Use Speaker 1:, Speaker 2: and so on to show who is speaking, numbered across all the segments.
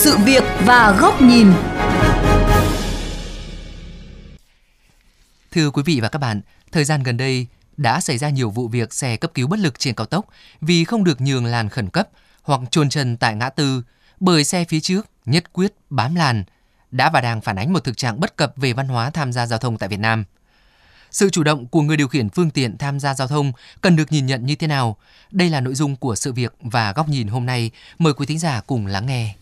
Speaker 1: sự việc và góc nhìn.
Speaker 2: Thưa quý vị và các bạn, thời gian gần đây đã xảy ra nhiều vụ việc xe cấp cứu bất lực trên cao tốc vì không được nhường làn khẩn cấp hoặc chôn chân tại ngã tư bởi xe phía trước nhất quyết bám làn đã và đang phản ánh một thực trạng bất cập về văn hóa tham gia giao thông tại Việt Nam. Sự chủ động của người điều khiển phương tiện tham gia giao thông cần được nhìn nhận như thế nào? Đây là nội dung của sự việc và góc nhìn hôm nay. Mời quý thính giả cùng lắng nghe.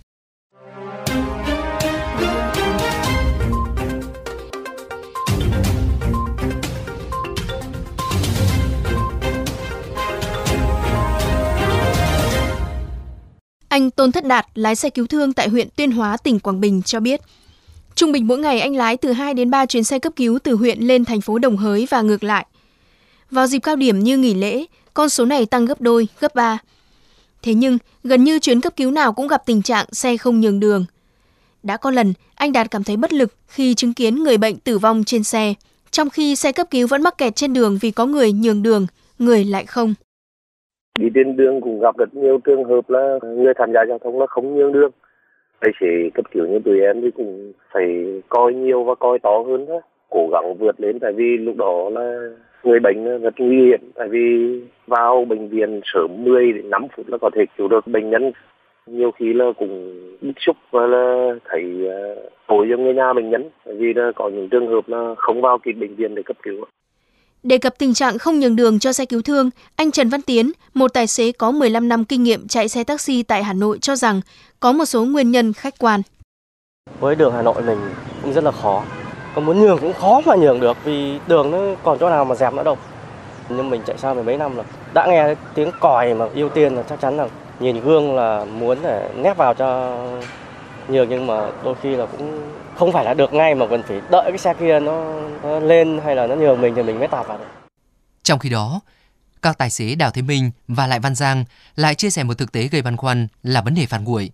Speaker 3: Anh Tôn Thất Đạt, lái xe cứu thương tại huyện Tuyên Hóa, tỉnh Quảng Bình cho biết, trung bình mỗi ngày anh lái từ 2 đến 3 chuyến xe cấp cứu từ huyện lên thành phố Đồng Hới và ngược lại. Vào dịp cao điểm như nghỉ lễ, con số này tăng gấp đôi, gấp ba. Thế nhưng, gần như chuyến cấp cứu nào cũng gặp tình trạng xe không nhường đường. Đã có lần, anh Đạt cảm thấy bất lực khi chứng kiến người bệnh tử vong trên xe, trong khi xe cấp cứu vẫn mắc kẹt trên đường vì có người nhường đường, người lại không
Speaker 4: đi trên đường cũng gặp rất nhiều trường hợp là người tham gia giao thông là không nhường đường. Tài xế cấp cứu như tụi em thì cũng phải coi nhiều và coi to hơn thôi, cố gắng vượt lên, tại vì lúc đó là người bệnh rất nguy hiểm, tại vì vào bệnh viện sớm 10 đến 5 phút là có thể cứu được bệnh nhân. Nhiều khi là cũng bức xúc và là thấy à, tội cho người nhà bệnh nhân, tại vì là có những trường hợp là không vào kịp bệnh viện để cấp cứu.
Speaker 3: Đề cập tình trạng không nhường đường cho xe cứu thương, anh Trần Văn Tiến, một tài xế có 15 năm kinh nghiệm chạy xe taxi tại Hà Nội cho rằng có một số nguyên nhân khách quan.
Speaker 5: Với đường Hà Nội mình cũng rất là khó. Còn muốn nhường cũng khó mà nhường được vì đường nó còn chỗ nào mà dẹp nữa đâu. Nhưng mình chạy xa mười mấy năm rồi. Đã nghe tiếng còi mà ưu tiên là chắc chắn là nhìn gương là muốn để nép vào cho nhường nhưng mà đôi khi là cũng không phải là được ngay mà còn phải đợi cái xe kia nó, nó lên hay là nó nhường mình thì mình mới tạt vào được.
Speaker 2: Trong khi đó, các tài xế Đào Thế Minh và Lại Văn Giang lại chia sẻ một thực tế gây băn khoăn là vấn đề phạt nguội.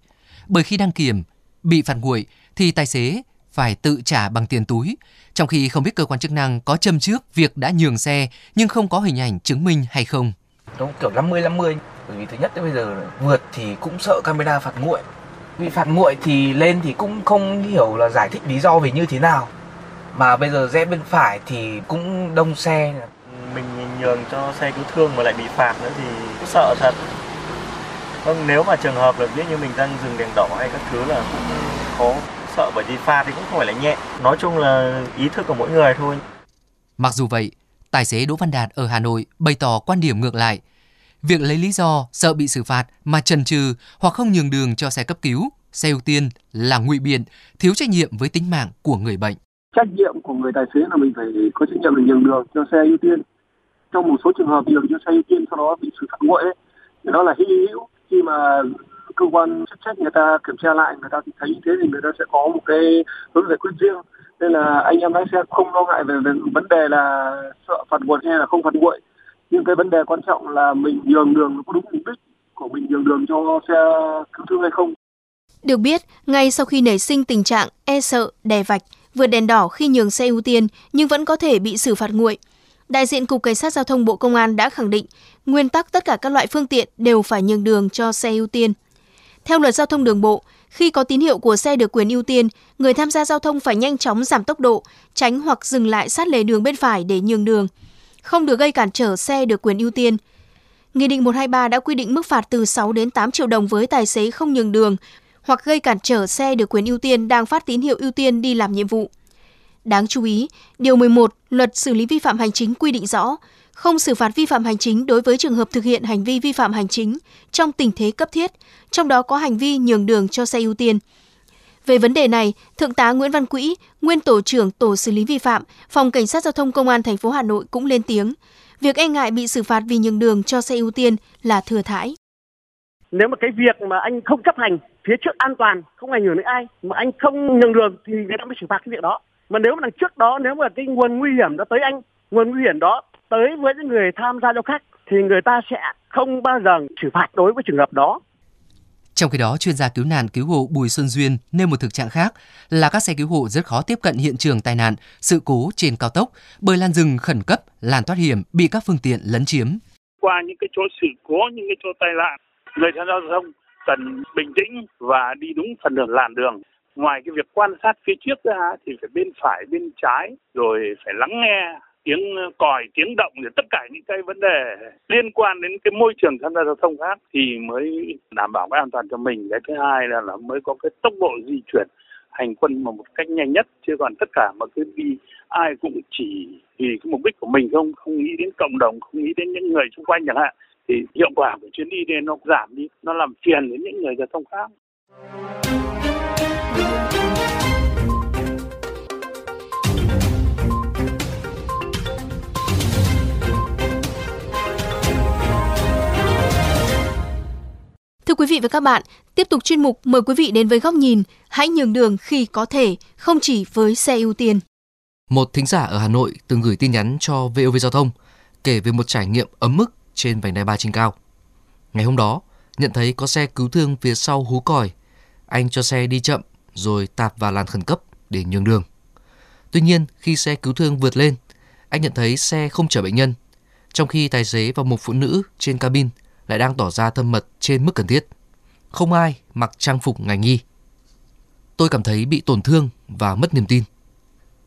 Speaker 2: Bởi khi đăng kiểm bị phạt nguội thì tài xế phải tự trả bằng tiền túi, trong khi không biết cơ quan chức năng có châm trước việc đã nhường xe nhưng không có hình ảnh chứng minh hay không.
Speaker 6: Nó kiểu 50-50, bởi vì thứ nhất đến bây giờ vượt thì cũng sợ camera phạt nguội bị phạt nguội thì lên thì cũng không hiểu là giải thích lý do vì như thế nào. Mà bây giờ rẽ bên phải thì cũng đông xe.
Speaker 7: Mình nhường cho xe cứu thương mà lại bị phạt nữa thì cũng sợ thật. Vâng nếu mà trường hợp là ví như mình đang dừng đèn đỏ hay các thứ là cũng khó sợ bởi vì phạt thì cũng không phải là nhẹ. Nói chung là ý thức của mỗi người thôi.
Speaker 2: Mặc dù vậy tài xế Đỗ Văn Đạt ở Hà Nội bày tỏ quan điểm ngược lại Việc lấy lý do sợ bị xử phạt mà trần trừ hoặc không nhường đường cho xe cấp cứu, xe ưu tiên là ngụy biện, thiếu trách nhiệm với tính mạng của người bệnh.
Speaker 8: Trách nhiệm của người tài xế là mình phải có trách nhiệm để nhường đường cho xe ưu tiên. Trong một số trường hợp nhường cho xe ưu tiên sau đó bị xử phạt nguội thì đó là hy hữu khi mà cơ quan chức trách người ta kiểm tra lại người ta thấy như thế thì người ta sẽ có một cái hướng giải quyết riêng nên là anh em lái xe không lo ngại về, về vấn đề là sợ phạt nguội hay là không phạt nguội nhưng cái vấn đề quan trọng là mình nhường đường có đúng mục đích của mình nhường đường cho xe cứu thương hay không.
Speaker 3: Được biết, ngay sau khi nảy sinh tình trạng e sợ, đè vạch, vượt đèn đỏ khi nhường xe ưu tiên nhưng vẫn có thể bị xử phạt nguội, đại diện Cục Cảnh sát Giao thông Bộ Công an đã khẳng định nguyên tắc tất cả các loại phương tiện đều phải nhường đường cho xe ưu tiên. Theo luật giao thông đường bộ, khi có tín hiệu của xe được quyền ưu tiên, người tham gia giao thông phải nhanh chóng giảm tốc độ, tránh hoặc dừng lại sát lề đường bên phải để nhường đường – không được gây cản trở xe được quyền ưu tiên. Nghị định 123 đã quy định mức phạt từ 6 đến 8 triệu đồng với tài xế không nhường đường hoặc gây cản trở xe được quyền ưu tiên đang phát tín hiệu ưu tiên đi làm nhiệm vụ. Đáng chú ý, Điều 11 Luật xử lý vi phạm hành chính quy định rõ, không xử phạt vi phạm hành chính đối với trường hợp thực hiện hành vi vi phạm hành chính trong tình thế cấp thiết, trong đó có hành vi nhường đường cho xe ưu tiên – về vấn đề này, Thượng tá Nguyễn Văn Quỹ, nguyên tổ trưởng tổ xử lý vi phạm, Phòng Cảnh sát giao thông Công an thành phố Hà Nội cũng lên tiếng. Việc e ngại bị xử phạt vì nhường đường cho xe ưu tiên là thừa thãi.
Speaker 9: Nếu mà cái việc mà anh không chấp hành phía trước an toàn, không ảnh hưởng đến ai, mà anh không nhường đường thì người ta mới xử phạt cái việc đó. Mà nếu mà đằng trước đó, nếu mà cái nguồn nguy hiểm đó tới anh, nguồn nguy hiểm đó tới với những người tham gia giao khác thì người ta sẽ không bao giờ xử phạt đối với trường hợp đó
Speaker 2: trong khi đó, chuyên gia cứu nạn cứu hộ Bùi Xuân Duyên nêu một thực trạng khác là các xe cứu hộ rất khó tiếp cận hiện trường tai nạn, sự cố trên cao tốc bởi làn rừng khẩn cấp, làn thoát hiểm bị các phương tiện lấn chiếm.
Speaker 10: Qua những cái chỗ sự cố, những cái chỗ tai nạn, người tham gia giao thông cần bình tĩnh và đi đúng phần đường làn đường ngoài cái việc quan sát phía trước ra thì phải bên phải bên trái rồi phải lắng nghe tiếng ờ, còi tiếng động thì tất cả những cái vấn đề liên quan đến cái môi trường tham gia giao thông khác thì mới đảm bảo cái an toàn cho mình. Cái thứ hai là, là mới có cái tốc độ di chuyển hành quân mà một cách nhanh nhất. Chứ còn tất cả mà cứ đi ai cũng chỉ vì cái mục đích của mình không không nghĩ đến cộng đồng không nghĩ đến những người xung quanh chẳng hạn thì hiệu quả của chuyến đi này nó giảm đi nó làm phiền đến những người giao thông khác.
Speaker 3: Thưa quý vị và các bạn, tiếp tục chuyên mục mời quý vị đến với góc nhìn Hãy nhường đường khi có thể, không chỉ với xe ưu tiên.
Speaker 11: Một thính giả ở Hà Nội từng gửi tin nhắn cho VOV Giao thông kể về một trải nghiệm ấm mức trên vành đai ba trên cao. Ngày hôm đó, nhận thấy có xe cứu thương phía sau hú còi. Anh cho xe đi chậm rồi tạp vào làn khẩn cấp để nhường đường. Tuy nhiên, khi xe cứu thương vượt lên, anh nhận thấy xe không chở bệnh nhân, trong khi tài xế và một phụ nữ trên cabin lại đang tỏ ra thân mật trên mức cần thiết. Không ai mặc trang phục ngành y. Tôi cảm thấy bị tổn thương và mất niềm tin.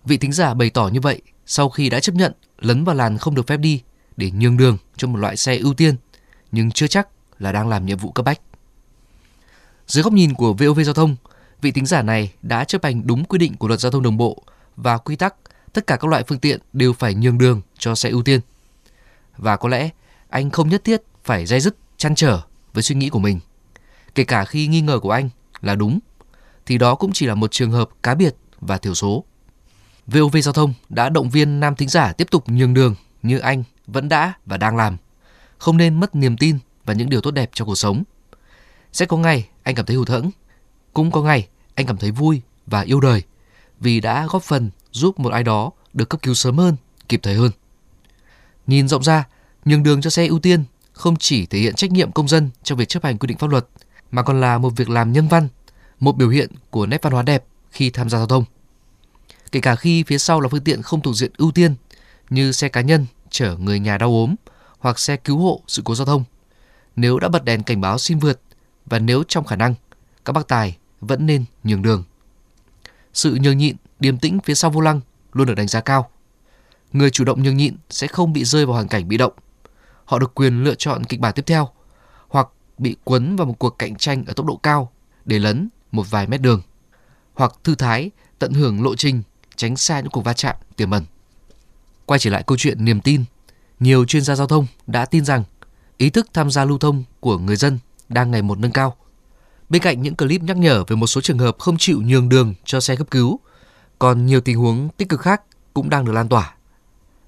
Speaker 11: Vị thính giả bày tỏ như vậy sau khi đã chấp nhận lấn vào làn không được phép đi để nhường đường cho một loại xe ưu tiên, nhưng chưa chắc là đang làm nhiệm vụ cấp bách. Dưới góc nhìn của VOV Giao thông, vị thính giả này đã chấp hành đúng quy định của luật giao thông đồng bộ và quy tắc tất cả các loại phương tiện đều phải nhường đường cho xe ưu tiên. Và có lẽ anh không nhất thiết phải dây dứt chăn trở với suy nghĩ của mình. Kể cả khi nghi ngờ của anh là đúng, thì đó cũng chỉ là một trường hợp cá biệt và thiểu số. VOV Giao thông đã động viên nam thính giả tiếp tục nhường đường như anh vẫn đã và đang làm. Không nên mất niềm tin và những điều tốt đẹp trong cuộc sống. Sẽ có ngày anh cảm thấy hụt hẫng, cũng có ngày anh cảm thấy vui và yêu đời vì đã góp phần giúp một ai đó được cấp cứu sớm hơn, kịp thời hơn. Nhìn rộng ra, nhường đường cho xe ưu tiên không chỉ thể hiện trách nhiệm công dân trong việc chấp hành quy định pháp luật mà còn là một việc làm nhân văn, một biểu hiện của nét văn hóa đẹp khi tham gia giao thông. Kể cả khi phía sau là phương tiện không thuộc diện ưu tiên như xe cá nhân chở người nhà đau ốm hoặc xe cứu hộ sự cố giao thông. Nếu đã bật đèn cảnh báo xin vượt và nếu trong khả năng, các bác tài vẫn nên nhường đường. Sự nhường nhịn, điềm tĩnh phía sau vô lăng luôn được đánh giá cao. Người chủ động nhường nhịn sẽ không bị rơi vào hoàn cảnh bị động họ được quyền lựa chọn kịch bản tiếp theo hoặc bị cuốn vào một cuộc cạnh tranh ở tốc độ cao để lấn một vài mét đường hoặc thư thái tận hưởng lộ trình tránh xa những cuộc va chạm tiềm ẩn. Quay trở lại câu chuyện niềm tin, nhiều chuyên gia giao thông đã tin rằng ý thức tham gia lưu thông của người dân đang ngày một nâng cao. Bên cạnh những clip nhắc nhở về một số trường hợp không chịu nhường đường cho xe cấp cứu, còn nhiều tình huống tích cực khác cũng đang được lan tỏa.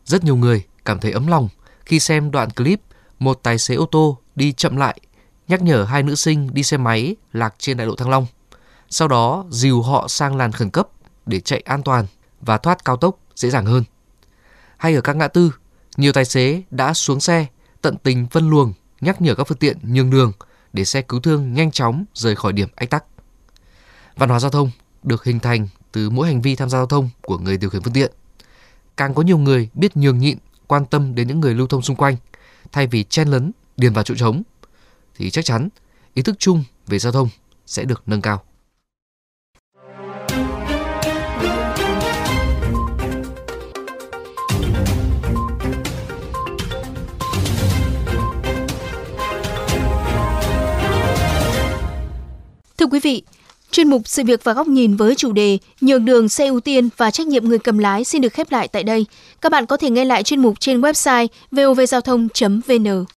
Speaker 11: Rất nhiều người cảm thấy ấm lòng khi xem đoạn clip một tài xế ô tô đi chậm lại nhắc nhở hai nữ sinh đi xe máy lạc trên đại lộ Thăng Long. Sau đó dìu họ sang làn khẩn cấp để chạy an toàn và thoát cao tốc dễ dàng hơn. Hay ở các ngã tư, nhiều tài xế đã xuống xe tận tình phân luồng nhắc nhở các phương tiện nhường đường để xe cứu thương nhanh chóng rời khỏi điểm ách tắc. Văn hóa giao thông được hình thành từ mỗi hành vi tham gia giao thông của người điều khiển phương tiện. Càng có nhiều người biết nhường nhịn quan tâm đến những người lưu thông xung quanh thay vì chen lấn điền vào chỗ trống thì chắc chắn ý thức chung về giao thông sẽ được nâng cao.
Speaker 3: Thưa quý vị, Chuyên mục Sự việc và góc nhìn với chủ đề Nhường đường xe ưu tiên và trách nhiệm người cầm lái xin được khép lại tại đây. Các bạn có thể nghe lại chuyên mục trên website vovgiao thông.vn.